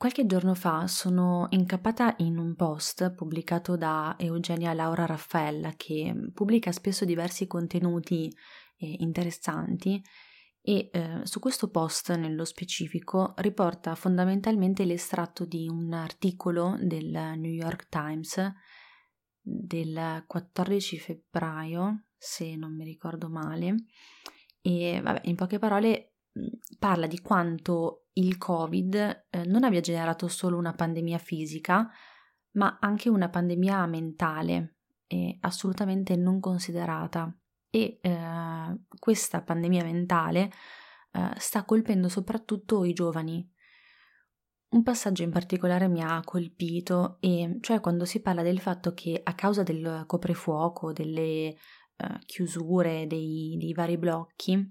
Qualche giorno fa sono incappata in un post pubblicato da Eugenia Laura Raffaella che pubblica spesso diversi contenuti eh, interessanti e eh, su questo post nello specifico riporta fondamentalmente l'estratto di un articolo del New York Times del 14 febbraio, se non mi ricordo male, e vabbè, in poche parole parla di quanto il Covid eh, non abbia generato solo una pandemia fisica, ma anche una pandemia mentale, assolutamente non considerata. E eh, questa pandemia mentale eh, sta colpendo soprattutto i giovani. Un passaggio in particolare mi ha colpito, e cioè quando si parla del fatto che a causa del coprifuoco, delle eh, chiusure, dei, dei vari blocchi,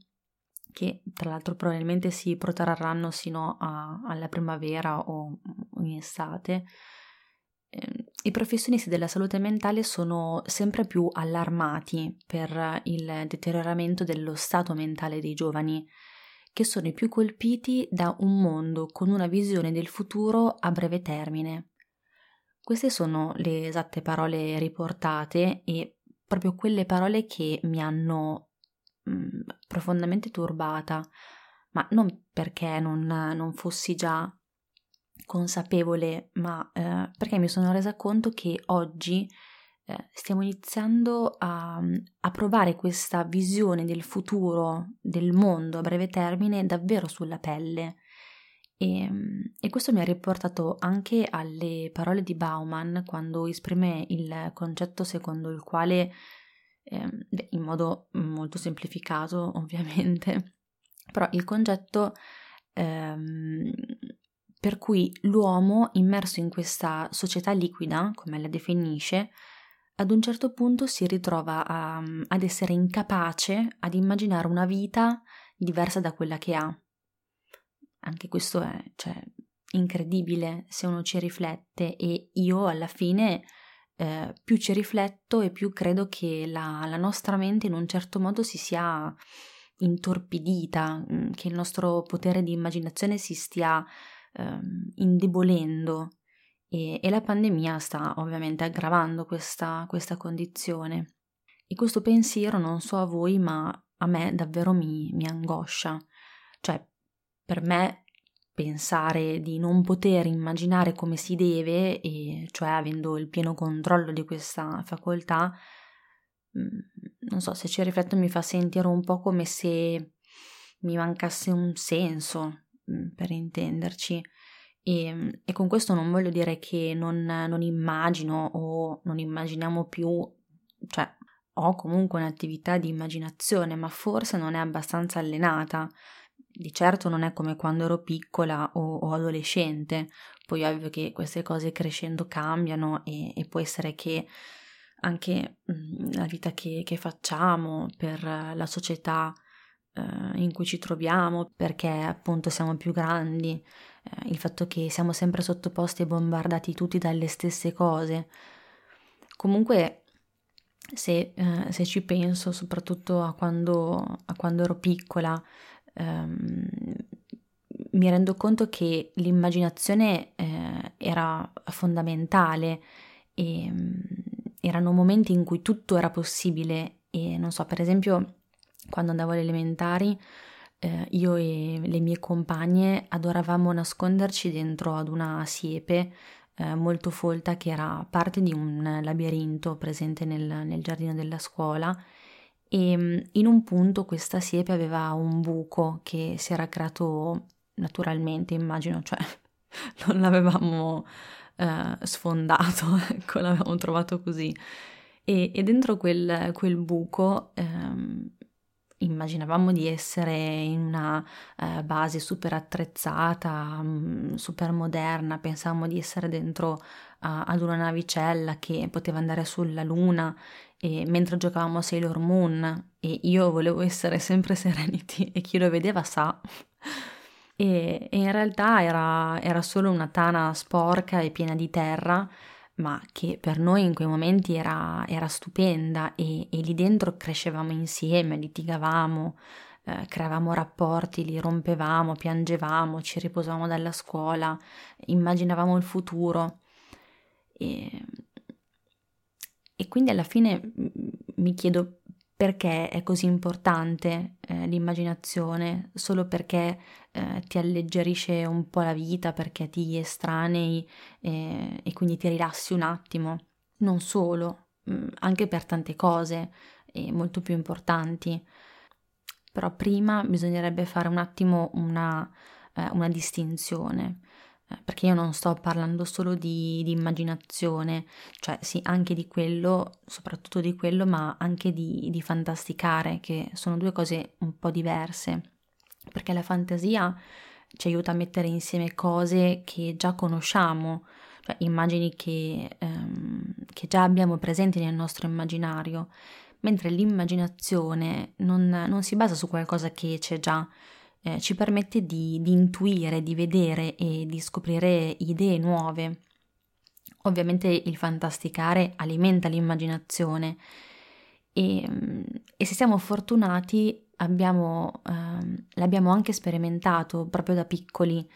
che tra l'altro probabilmente si protrarranno sino a, alla primavera o in estate, eh, i professionisti della salute mentale sono sempre più allarmati per il deterioramento dello stato mentale dei giovani, che sono i più colpiti da un mondo con una visione del futuro a breve termine. Queste sono le esatte parole riportate e proprio quelle parole che mi hanno mh, profondamente turbata, ma non perché non, non fossi già consapevole, ma eh, perché mi sono resa conto che oggi eh, stiamo iniziando a, a, provare questa visione del futuro, del mondo a breve termine davvero sulla pelle. E, e, questo mi ha riportato anche alle parole di Bauman quando esprime il concetto secondo il quale eh, in modo molto semplificato ovviamente, però il concetto ehm, per cui l'uomo immerso in questa società liquida, come la definisce, ad un certo punto si ritrova a, ad essere incapace ad immaginare una vita diversa da quella che ha. Anche questo è cioè, incredibile se uno ci riflette e io alla fine eh, più ci rifletto e più credo che la, la, nostra mente in un certo modo si sia intorpidita, mm, che il nostro potere di immaginazione si stia eh, indebolendo e, e, la pandemia sta ovviamente aggravando questa, questa condizione. E questo pensiero, non so a voi, ma a me davvero mi, mi angoscia. Cioè, per me pensare di non poter immaginare come si deve, e cioè avendo il pieno controllo di questa facoltà, mm, non so se ci rifletto mi fa sentire un po' come se mi mancasse un senso, mm, per intenderci. E, e, con questo non voglio dire che non, non immagino o non immaginiamo più, cioè ho comunque un'attività di immaginazione, ma forse non è abbastanza allenata di certo non è come quando ero piccola o, o adolescente, poi ovvio che queste cose crescendo cambiano e, e può essere che anche mm, la vita che, che, facciamo per la società eh, in cui ci troviamo, perché appunto siamo più grandi, eh, il fatto che siamo sempre sottoposti e bombardati tutti dalle stesse cose. Comunque se, eh, se ci penso, soprattutto a quando, a quando ero piccola, ehm, mi rendo conto che l'immaginazione eh, era fondamentale e ehm, erano momenti in cui tutto era possibile e non so, per esempio quando andavo alle elementari eh, io e le mie compagne adoravamo nasconderci dentro ad una siepe eh, molto folta che era parte di un labirinto presente nel, nel giardino della scuola e mm, in un punto questa siepe aveva un buco che si era creato naturalmente, immagino, cioè non l'avevamo eh, sfondato, ecco, l'avevamo trovato così. E, e dentro quel, quel buco ehm, immaginavamo di essere in una eh, base super attrezzata, mm, super moderna, pensavamo di essere dentro uh, ad una navicella che poteva andare sulla luna e mentre giocavamo a Sailor Moon e io volevo essere sempre Serenity e chi lo vedeva sa. E, e in realtà era, era, solo una tana sporca e piena di terra, ma che per noi in quei momenti era, era stupenda e, e, lì dentro crescevamo insieme, litigavamo, eh, creavamo rapporti, li rompevamo, piangevamo, ci riposavamo dalla scuola, immaginavamo il futuro. E, e quindi alla fine mi chiedo perché è così importante eh, l'immaginazione, solo perché eh, ti alleggerisce un po' la vita, perché ti estranei eh, e quindi ti rilassi un attimo. Non solo, anche per tante cose molto più importanti. Però prima bisognerebbe fare un attimo una, eh, una distinzione perché io non sto parlando solo di, di, immaginazione, cioè sì, anche di quello, soprattutto di quello, ma anche di, di fantasticare, che sono due cose un po' diverse, perché la fantasia ci aiuta a mettere insieme cose che già conosciamo, cioè immagini che, ehm, che già abbiamo presenti nel nostro immaginario, mentre l'immaginazione non, non si basa su qualcosa che c'è già, eh, ci permette di, di intuire, di vedere e di scoprire idee nuove. Ovviamente il fantasticare alimenta l'immaginazione e, e se siamo fortunati abbiamo, eh, l'abbiamo anche sperimentato proprio da piccoli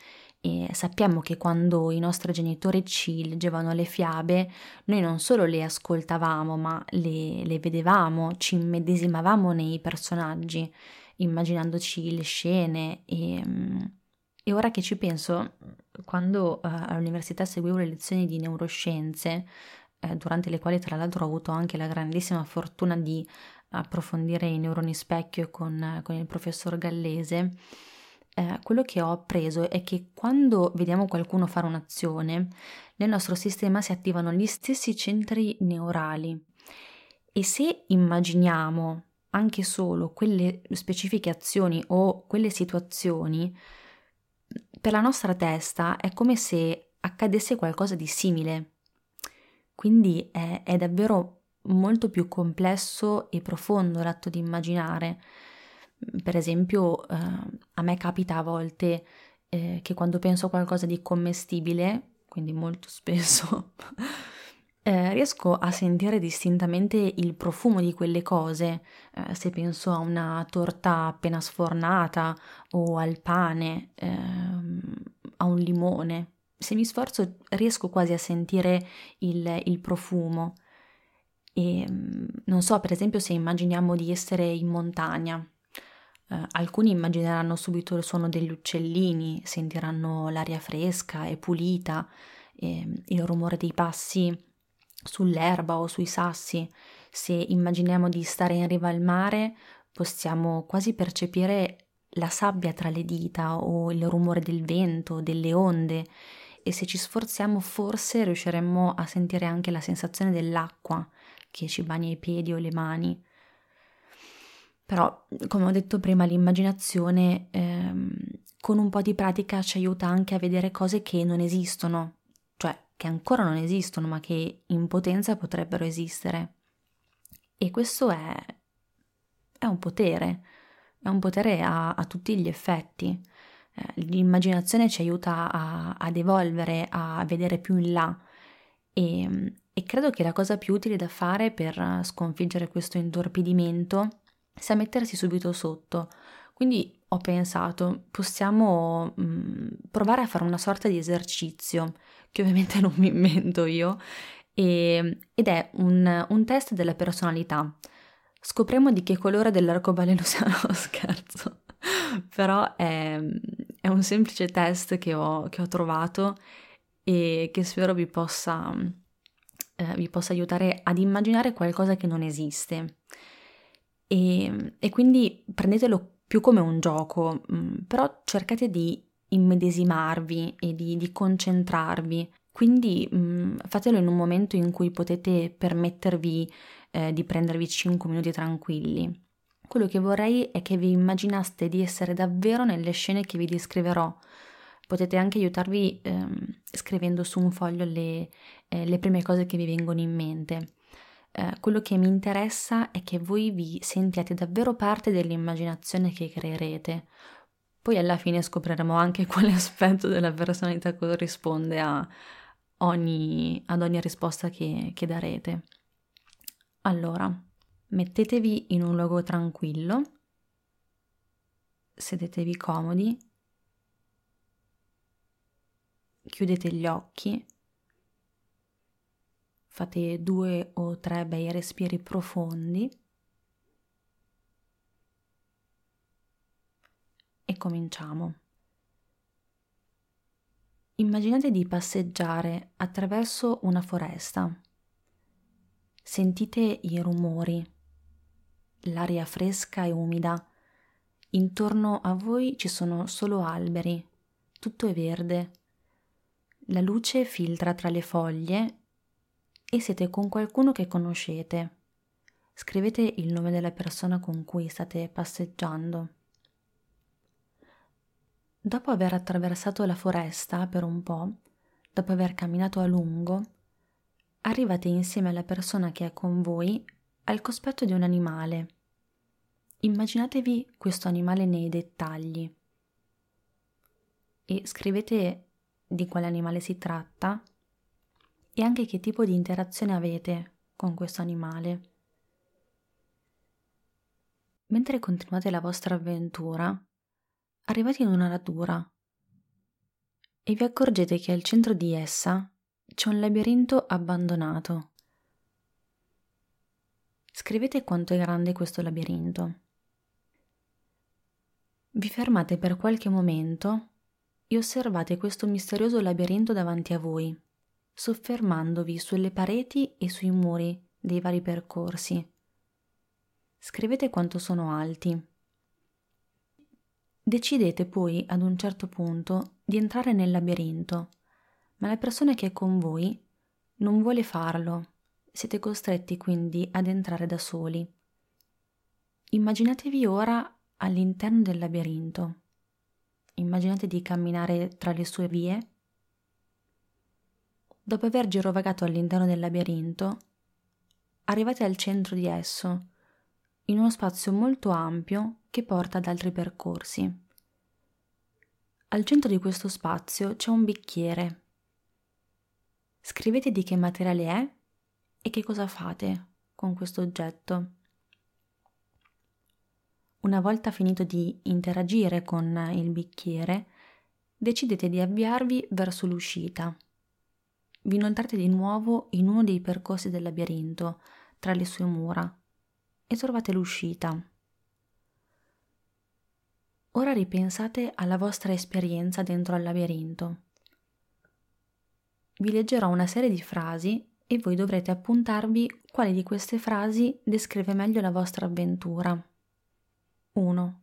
e sappiamo che quando i nostri genitori ci leggevano le fiabe, noi non solo le ascoltavamo, ma le, le vedevamo, ci immedesimavamo nei personaggi immaginandoci le scene e, e ora che ci penso, quando uh, all'università seguivo le lezioni di neuroscienze, eh, durante le quali tra l'altro ho avuto anche la grandissima fortuna di approfondire i neuroni specchio con, con il professor Gallese, eh, quello che ho appreso è che quando vediamo qualcuno fare un'azione, nel nostro sistema si attivano gli stessi centri neurali. E se immaginiamo anche solo quelle specifiche azioni o quelle situazioni, per la nostra testa è come se accadesse qualcosa di simile. Quindi è, è davvero molto più complesso e profondo l'atto di immaginare. Per esempio, eh, a me capita a volte eh, che quando penso a qualcosa di commestibile, quindi molto spesso, eh, riesco a sentire distintamente il profumo di quelle cose, eh, se penso a una torta appena sfornata o al pane, ehm, a un limone. Se mi sforzo riesco quasi a sentire il, il profumo. E ehm, non so, per esempio, se immaginiamo di essere in montagna. Eh, alcuni immagineranno subito il suono degli uccellini, sentiranno l'aria fresca e pulita, e il rumore dei passi sull'erba o sui sassi. Se immaginiamo di stare in riva al mare, possiamo quasi percepire la sabbia tra le dita o il rumore del vento, delle onde e se ci sforziamo forse riusciremmo a sentire anche la sensazione dell'acqua che ci bagna i piedi o le mani. Però, come ho detto prima, l'immaginazione ehm, con un po' di pratica ci aiuta anche a vedere cose che non esistono, che ancora non esistono ma che in potenza potrebbero esistere. E questo è, è un potere, è un potere a, a tutti gli effetti. Eh, l'immaginazione ci aiuta a, ad evolvere, a vedere più in là e, e credo che la cosa più utile da fare per sconfiggere questo intorpidimento sia mettersi subito sotto. Quindi ho pensato, possiamo mh, mm, provare a fare una sorta di esercizio che ovviamente non mi invento io, e, ed è un, un, test della personalità. Scopriamo di che colore dell'arcobaleno siamo, scherzo, però è, è, un semplice test che ho, che ho, trovato e che spero vi possa, eh, vi possa aiutare ad immaginare qualcosa che non esiste. E, e, quindi prendetelo più come un gioco, mm, però cercate di immedesimarvi e di, di concentrarvi. Quindi mh, mm, fatelo in un momento in cui potete permettervi eh, di prendervi 5 minuti tranquilli. Quello che vorrei è che vi immaginaste di essere davvero nelle scene che vi descriverò. Potete anche aiutarvi ehm, scrivendo su un foglio le, eh, le, prime cose che vi vengono in mente. Eh, quello che mi interessa è che voi vi sentiate davvero parte dell'immaginazione che creerete, poi alla fine scopriremo anche quale aspetto della personalità corrisponde ogni, ad ogni risposta che, che darete. Allora, mettetevi in un luogo tranquillo, sedetevi comodi, chiudete gli occhi, fate due o tre bei respiri profondi e cominciamo. Immaginate di passeggiare attraverso una foresta. Sentite i rumori, l'aria fresca e umida. Intorno a voi ci sono solo alberi, tutto è verde. La luce filtra tra le foglie e siete con qualcuno che conoscete. Scrivete il nome della persona con cui state passeggiando. Dopo aver attraversato la foresta per un po', dopo aver camminato a lungo, arrivate insieme alla persona che è con voi al cospetto di un animale. Immaginatevi questo animale nei dettagli e scrivete di quale animale si tratta e anche che tipo di interazione avete con questo animale. Mentre continuate la vostra avventura, arrivate in una radura e vi accorgete che al centro di essa c'è un labirinto abbandonato. Scrivete quanto è grande questo labirinto. Vi fermate per qualche momento e osservate questo misterioso labirinto davanti a voi, soffermandovi sulle pareti e sui muri dei vari percorsi. Scrivete quanto sono alti. Decidete poi ad un certo punto di entrare nel labirinto ma la persona che è con voi non vuole farlo. Siete costretti quindi ad entrare da soli. Immaginatevi ora all'interno del labirinto. Immaginate di camminare tra le sue vie. Dopo aver girovagato all'interno del labirinto, arrivate al centro di esso, in uno spazio molto ampio che porta ad altri percorsi. Al centro di questo spazio c'è un bicchiere Scrivete di che materiale è e che cosa fate con questo oggetto. Una volta finito di interagire con il bicchiere, decidete di avviarvi verso l'uscita. Vi inoltrate di nuovo in uno dei percorsi del labirinto, tra le sue mura, e trovate l'uscita. Ora ripensate alla vostra esperienza dentro al labirinto vi leggerò una serie di frasi e voi dovrete appuntarvi quale di queste frasi descrive meglio la vostra avventura. 1.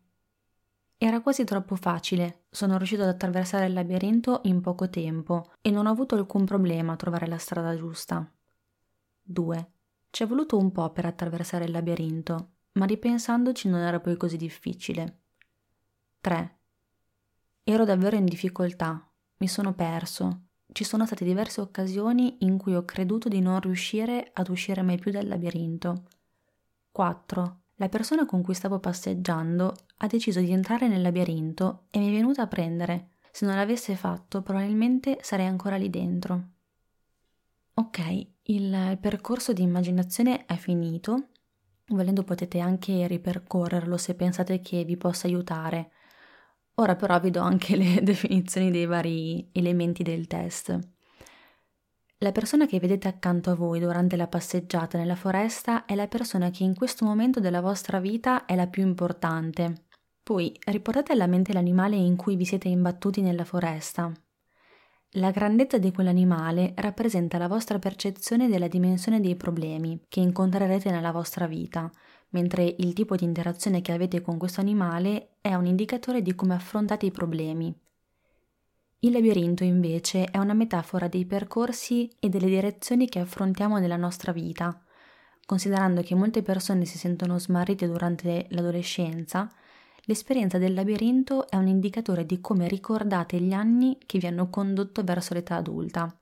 Era quasi troppo facile, sono riuscito ad attraversare il labirinto in poco tempo e non ho avuto alcun problema a trovare la strada giusta. 2. Ci è voluto un po' per attraversare il labirinto, ma ripensandoci non era poi così difficile. 3. Ero davvero in difficoltà, mi sono perso, ci sono state diverse occasioni in cui ho creduto di non riuscire ad uscire mai più dal labirinto. 4. La persona con cui stavo passeggiando ha deciso di entrare nel labirinto e mi è venuta a prendere. Se non l'avesse fatto, probabilmente sarei ancora lì dentro. Ok, il percorso di immaginazione è finito. Volendo potete anche ripercorrerlo se pensate che vi possa aiutare. Ora però vi do anche le definizioni dei vari elementi del test. La persona che vedete accanto a voi durante la passeggiata nella foresta è la persona che in questo momento della vostra vita è la più importante. Poi riportate alla mente l'animale in cui vi siete imbattuti nella foresta. La grandezza di quell'animale rappresenta la vostra percezione della dimensione dei problemi che incontrerete nella vostra vita, mentre il tipo di interazione che avete con questo animale è un indicatore di come affrontate i problemi. Il labirinto invece è una metafora dei percorsi e delle direzioni che affrontiamo nella nostra vita. Considerando che molte persone si sentono smarrite durante l'adolescenza, l'esperienza del labirinto è un indicatore di come ricordate gli anni che vi hanno condotto verso l'età adulta.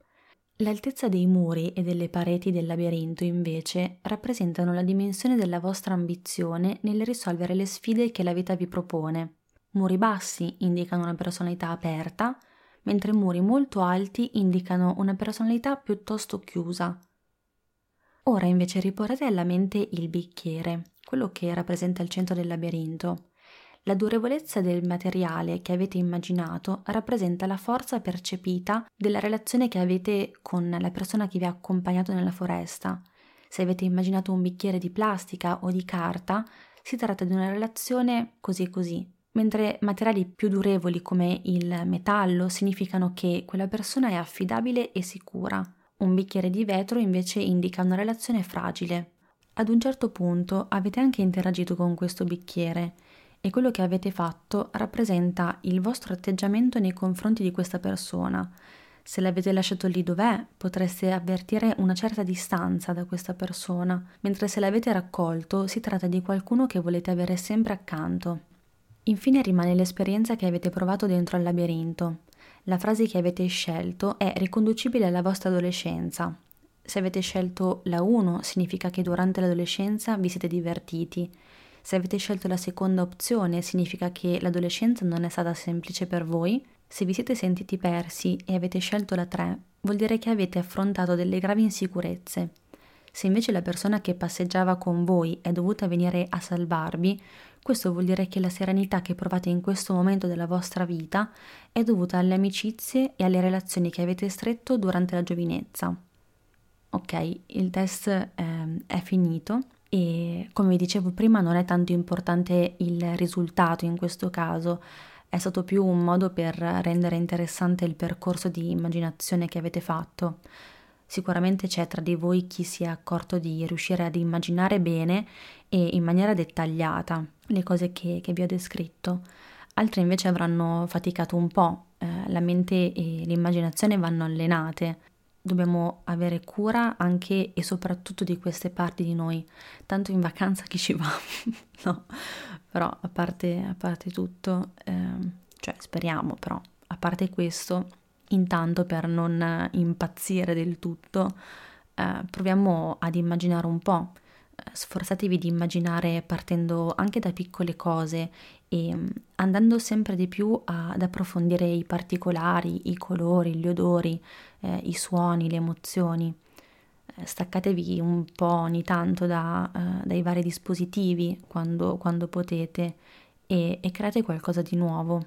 L'altezza dei muri e delle pareti del labirinto, invece, rappresentano la dimensione della vostra ambizione nel risolvere le sfide che la vita vi propone. Muri bassi indicano una personalità aperta, mentre muri molto alti indicano una personalità piuttosto chiusa. Ora invece riportate alla mente il bicchiere, quello che rappresenta il centro del labirinto. La durevolezza del materiale che avete immaginato rappresenta la forza percepita della relazione che avete con la persona che vi ha accompagnato nella foresta. Se avete immaginato un bicchiere di plastica o di carta, si tratta di una relazione così così, mentre materiali più durevoli come il metallo significano che quella persona è affidabile e sicura. Un bicchiere di vetro invece indica una relazione fragile. Ad un certo punto avete anche interagito con questo bicchiere e quello che avete fatto rappresenta il vostro atteggiamento nei confronti di questa persona. Se l'avete lasciato lì dov'è, potreste avvertire una certa distanza da questa persona, mentre se l'avete raccolto si tratta di qualcuno che volete avere sempre accanto. Infine rimane l'esperienza che avete provato dentro al labirinto. La frase che avete scelto è riconducibile alla vostra adolescenza. Se avete scelto la 1 significa che durante l'adolescenza vi siete divertiti se avete scelto la seconda opzione significa che l'adolescenza non è stata semplice per voi. Se vi siete sentiti persi e avete scelto la 3, vuol dire che avete affrontato delle gravi insicurezze. Se invece la persona che passeggiava con voi è dovuta venire a salvarvi, questo vuol dire che la serenità che provate in questo momento della vostra vita è dovuta alle amicizie e alle relazioni che avete stretto durante la giovinezza. Ok, il test eh, è finito e come vi dicevo prima non è tanto importante il risultato in questo caso, è stato più un modo per rendere interessante il percorso di immaginazione che avete fatto. Sicuramente c'è tra di voi chi si è accorto di riuscire ad immaginare bene e in maniera dettagliata le cose che, che vi ho descritto, altri invece avranno faticato un po', eh, la mente e l'immaginazione vanno allenate. Dobbiamo avere cura anche e soprattutto di queste parti di noi, tanto in vacanza chi ci va, no, però a parte, a parte tutto, eh, cioè speriamo però, a parte questo, intanto per non impazzire del tutto, eh, proviamo ad immaginare un po', sforzatevi di immaginare partendo anche da piccole cose e mm, andando sempre di più ad approfondire i particolari, i colori, gli odori, eh, i suoni, le emozioni. Eh, staccatevi un po' ogni tanto da, eh, dai vari dispositivi quando, quando potete e, e create qualcosa di nuovo.